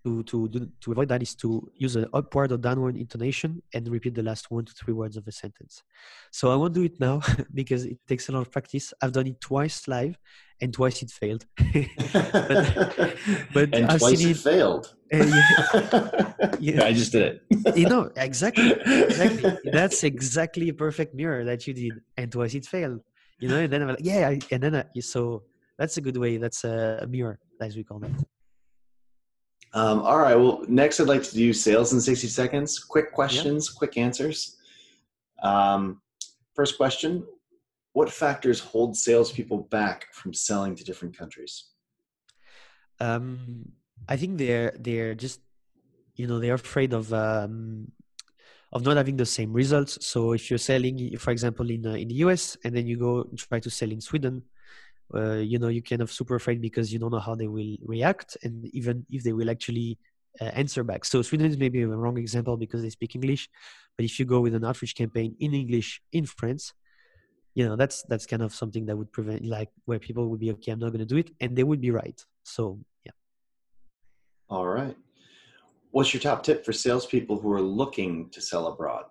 to to do, to avoid that is to use an upward or downward intonation and repeat the last one to three words of a sentence. So I won't do it now *laughs* because it takes a lot of practice. I've done it twice live, and twice it failed. *laughs* but, but and I've twice it, it, failed. Uh, yeah, *laughs* yeah. I just did it. you know exactly, exactly. That's exactly a perfect mirror that you did, and twice it failed. You know, and then I'm like, yeah, I, and then I, so that's a good way. That's a mirror, as we call it. Um, all right. Well, next I'd like to do sales in 60 seconds. Quick questions, quick answers. Um, first question What factors hold salespeople back from selling to different countries? Um, I think they're they're just you know they're afraid of um, of not having the same results. So if you're selling, for example, in uh, in the US, and then you go try to sell in Sweden, uh, you know you kind of super afraid because you don't know how they will react and even if they will actually uh, answer back. So sweden is maybe a wrong example because they speak english but if you go with an outreach campaign in english in france you know that's that's kind of something that would prevent like where people would be okay i'm not going to do it and they would be right. So yeah. All right. What's your top tip for salespeople who are looking to sell abroad?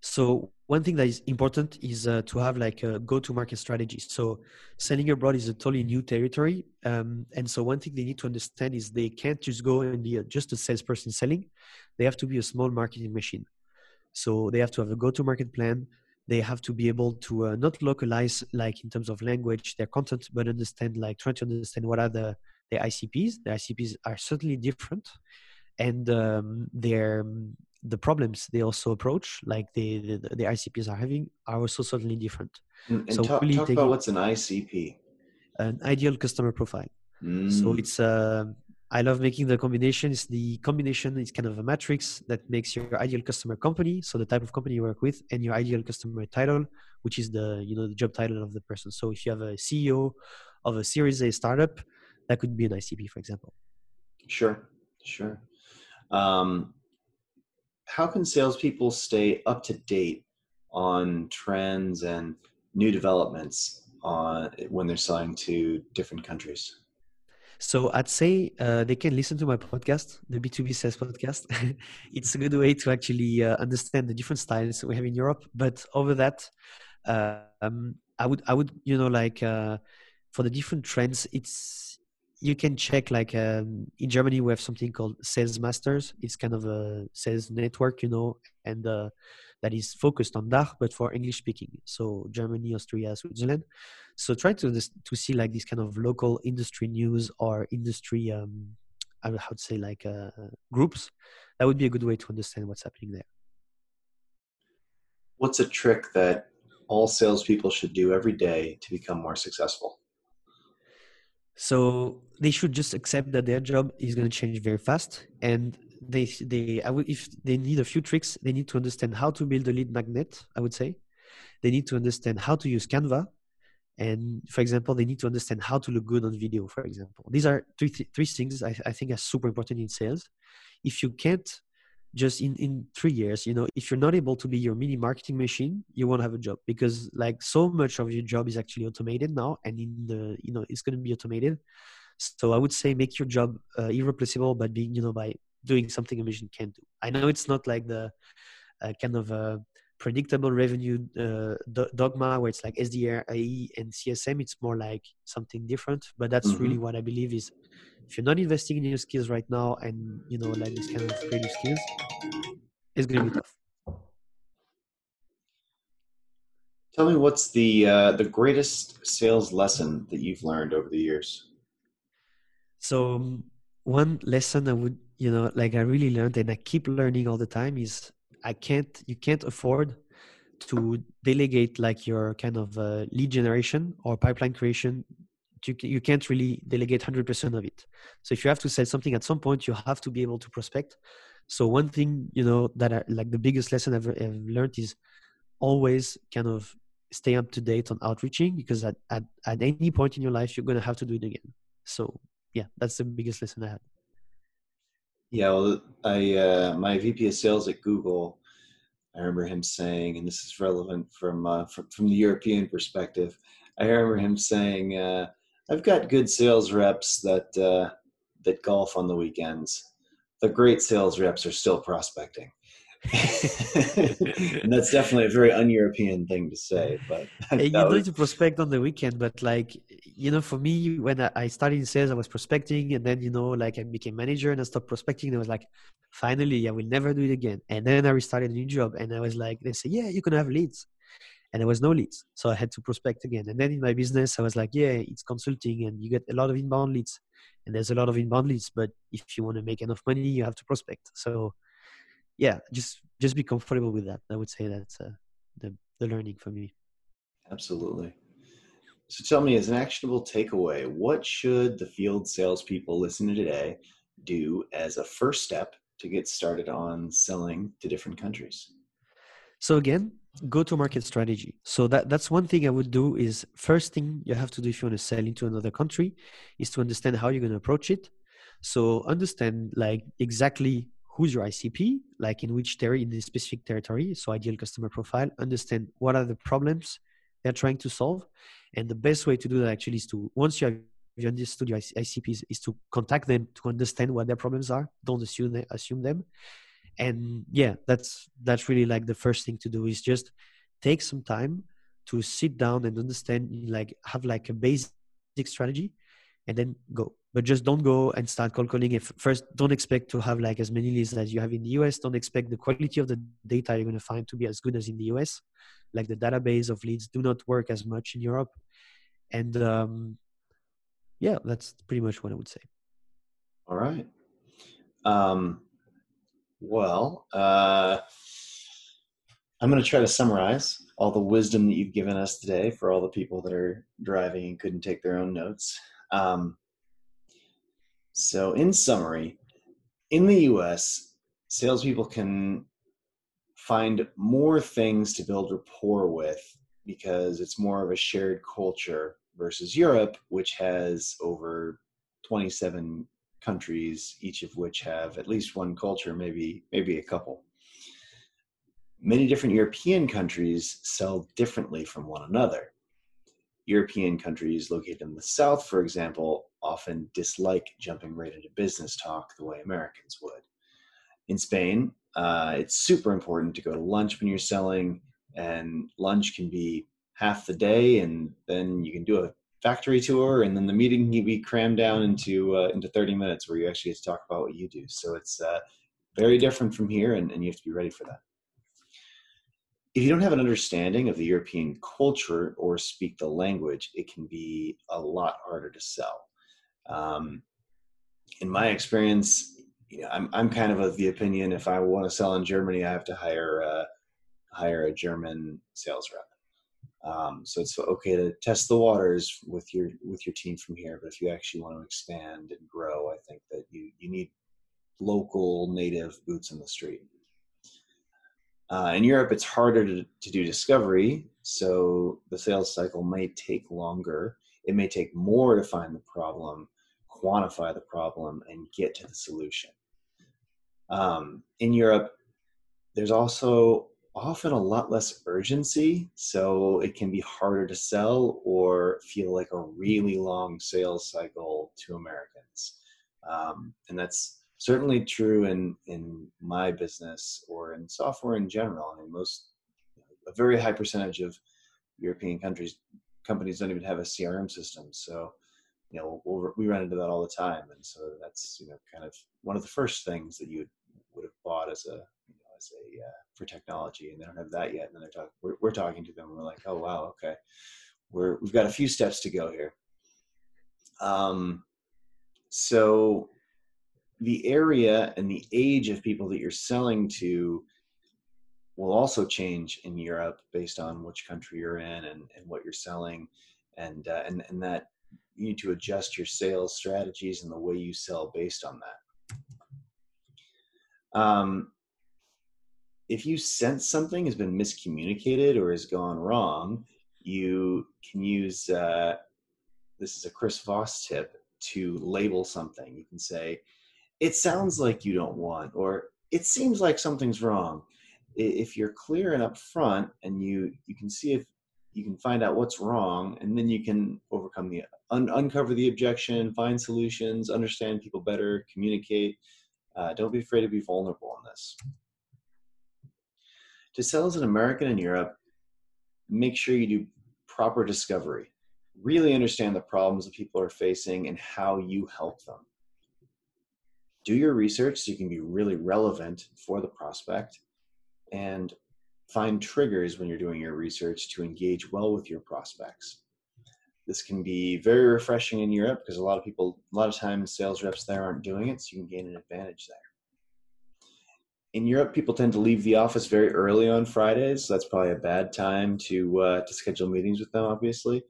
So one thing that is important is uh, to have like a go-to-market strategy. So selling abroad is a totally new territory, um, and so one thing they need to understand is they can't just go and be a, just a salesperson selling. They have to be a small marketing machine. So they have to have a go-to-market plan. They have to be able to uh, not localize like in terms of language their content, but understand like trying to understand what are the the ICPs. The ICPs are certainly different, and um, their the problems they also approach, like the, the, the ICPs are having, are also certainly different. And, and so talk, really talk about what's an ICP. An ideal customer profile. Mm. So it's uh, I love making the combinations. The combination is kind of a matrix that makes your ideal customer company, so the type of company you work with, and your ideal customer title, which is the you know the job title of the person. So if you have a CEO of a Series A startup, that could be an ICP, for example. Sure, sure. Um, how can salespeople stay up to date on trends and new developments on when they're selling to different countries? So I'd say uh, they can listen to my podcast, the B2B Sales Podcast. *laughs* it's a good way to actually uh, understand the different styles we have in Europe. But over that, uh, um, I would, I would, you know, like uh, for the different trends, it's you can check like um, in Germany we have something called Sales Masters. It's kind of a sales network, you know, and uh, that is focused on DACH, but for English speaking. So Germany, Austria, Switzerland. So try to to see like these kind of local industry news or industry, um, I would, say like uh, groups. That would be a good way to understand what's happening there. What's a trick that all salespeople should do every day to become more successful? So they should just accept that their job is going to change very fast, and they they I would, if they need a few tricks, they need to understand how to build a lead magnet. I would say they need to understand how to use Canva, and for example, they need to understand how to look good on video. For example, these are three th- three things I, I think are super important in sales. If you can't just in in three years you know if you're not able to be your mini marketing machine you won't have a job because like so much of your job is actually automated now and in the you know it's going to be automated so i would say make your job uh, irreplaceable by being you know by doing something a machine can't do. I know it's not like the uh, kind of a predictable revenue uh, do- dogma where it's like SDR, AE, and CSM. It's more like something different. But that's mm-hmm. really what I believe is if you're not investing in your skills right now and you know like this kind of creative skills, it's gonna be tough. Tell me what's the uh, the greatest sales lesson that you've learned over the years. So um, one lesson I would, you know, like I really learned and I keep learning all the time is I can't, you can't afford to delegate like your kind of uh, lead generation or pipeline creation. You, you can't really delegate 100% of it. So if you have to sell something at some point, you have to be able to prospect. So one thing, you know, that I, like the biggest lesson I've, I've learned is always kind of stay up to date on outreaching because at, at, at any point in your life, you're going to have to do it again. So yeah, that's the biggest lesson I had. Yeah, well, I uh, my VP of sales at Google, I remember him saying, and this is relevant from uh, from, from the European perspective. I remember him saying, uh, "I've got good sales reps that uh, that golf on the weekends. The great sales reps are still prospecting." *laughs* and that's definitely a very un-European thing to say. But *laughs* you don't need to prospect on the weekend, but like you know, for me, when I started in sales, I was prospecting, and then you know, like I became manager and I stopped prospecting. And I was like, finally, I will never do it again. And then I restarted a new job, and I was like, they say, yeah, you can have leads. And there was no leads, so I had to prospect again. And then in my business, I was like, yeah, it's consulting, and you get a lot of inbound leads, and there's a lot of inbound leads. But if you want to make enough money, you have to prospect. So yeah, just just be comfortable with that. I would say that's uh, the the learning for me. Absolutely. So tell me, as an actionable takeaway, what should the field salespeople listening today do as a first step to get started on selling to different countries? So again, go to market strategy. So that that's one thing I would do is first thing you have to do if you want to sell into another country is to understand how you're going to approach it. So understand like exactly who's your ICP, like in which territory, in the specific territory, so ideal customer profile, understand what are the problems they're trying to solve. And the best way to do that actually is to, once you have you understood your ICPs, is to contact them to understand what their problems are. Don't assume assume them. And yeah, that's that's really like the first thing to do is just take some time to sit down and understand, like have like a basic strategy, and then go. But just don't go and start cold calling if first don't expect to have like as many leads as you have in the us don't expect the quality of the data you're going to find to be as good as in the us like the database of leads do not work as much in europe. And um, yeah that's pretty much what i would say. All right. Um, well uh, i'm going to try to summarize all the wisdom that you've given us today for all the people that are driving and couldn't take their own notes. Um, So, in summary, in the US, salespeople can find more things to build rapport with because it's more of a shared culture versus Europe, which has over 27 countries, each of which have at least one culture, maybe maybe a couple. Many different European countries sell differently from one another. European countries located in the South, for example, often dislike jumping right into business talk the way Americans would. In Spain, uh, it's super important to go to lunch when you're selling, and lunch can be half the day, and then you can do a factory tour, and then the meeting can be crammed down into uh, into 30 minutes where you actually get to talk about what you do. So it's uh, very different from here, and, and you have to be ready for that. If you don't have an understanding of the European culture or speak the language, it can be a lot harder to sell. Um, in my experience, you know, I'm I'm kind of of the opinion if I want to sell in Germany, I have to hire uh, hire a German sales rep. Um, so it's okay to test the waters with your with your team from here, but if you actually want to expand and grow, I think that you you need local native boots in the street. Uh, in Europe, it's harder to, to do discovery, so the sales cycle may take longer. It may take more to find the problem, quantify the problem, and get to the solution. Um, in Europe, there's also often a lot less urgency, so it can be harder to sell or feel like a really long sales cycle to Americans. Um, and that's certainly true in in my business or in software in general. I mean, most a very high percentage of European countries companies don't even have a CRM system, so you know we'll, we run into that all the time, and so that's you know kind of one of the first things that you would have bought as a as a uh, for technology, and they don't have that yet. And then they're talking, we're, we're talking to them, and we're like, oh wow, okay, we're we've got a few steps to go here. Um, so the area and the age of people that you're selling to will also change in Europe based on which country you're in and, and what you're selling, and uh, and and that you need to adjust your sales strategies and the way you sell based on that. Um, if you sense something has been miscommunicated or has gone wrong, you can use uh, this is a Chris Voss tip to label something. You can say, "It sounds like you don't want," or "It seems like something's wrong." If you're clear and upfront, and you you can see if you can find out what's wrong, and then you can overcome the un- uncover the objection, find solutions, understand people better, communicate. Uh, don't be afraid to be vulnerable on this. To sell as an American in Europe, make sure you do proper discovery. Really understand the problems that people are facing and how you help them. Do your research so you can be really relevant for the prospect and find triggers when you're doing your research to engage well with your prospects. This can be very refreshing in Europe because a lot of people, a lot of times, sales reps there aren't doing it, so you can gain an advantage there in Europe, people tend to leave the office very early on Fridays. So that's probably a bad time to uh, to schedule meetings with them, obviously.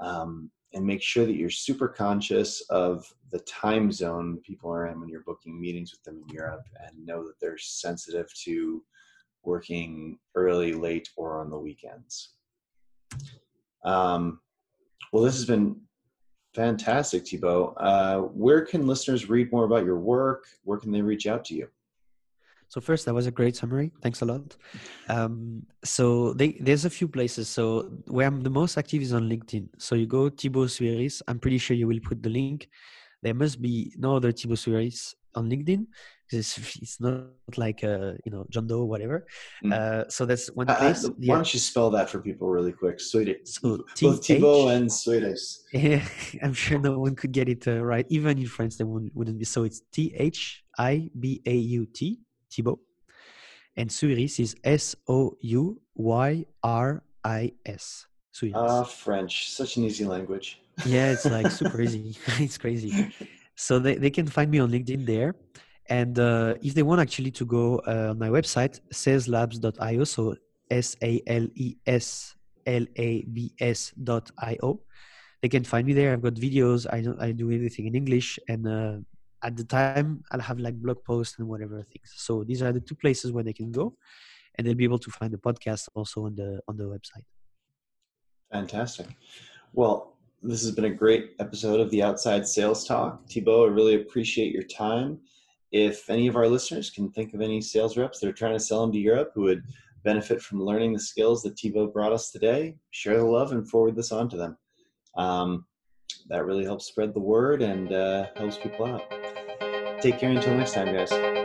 Um, and make sure that you're super conscious of the time zone people are in when you're booking meetings with them in Europe, and know that they're sensitive to working early, late, or on the weekends. Um, well, this has been fantastic, Thibaut. Uh, where can listeners read more about your work? Where can they reach out to you? So first, that was a great summary. Thanks a lot. Um, so they, there's a few places. So where I'm the most active is on LinkedIn. So you go Thibaut Souyris. I'm pretty sure you will put the link. There must be no other Thibaut Souyris on LinkedIn because it's, *laughs* it's not like uh, you know John Doe or whatever. Mm. Uh, so that's one place. Uh, why don't you spell that for people really quick? Souyris. So both Thibaut and Souyris. Yeah, *laughs* I'm sure no one could get it uh, right. Even in France, they wouldn't be. So it's T H I B A U T Thibaut. And Souyris is S O U Y R I S. Ah, French. Such an easy language. *laughs* Yeah, it's like super easy. *laughs* it's crazy. So they, they can find me on LinkedIn there. And uh, if they want actually to go uh, on my website, saleslabs.io, so S A L E S L A B S.io, they can find me there. I've got videos. I do, I do everything in English and uh, at the time I'll have like blog posts and whatever things. So these are the two places where they can go, and they'll be able to find the podcast also on the on the website. Fantastic. Well, this has been a great episode of the Outside Sales Talk. Thibaut, I really appreciate your time. If any of our listeners can think of any sales reps that are trying to sell into Europe who would benefit from learning the skills that Thibaut brought us today, share the love and forward this on to them. Um, that really helps spread the word and uh, helps people out. Take care until next time, guys.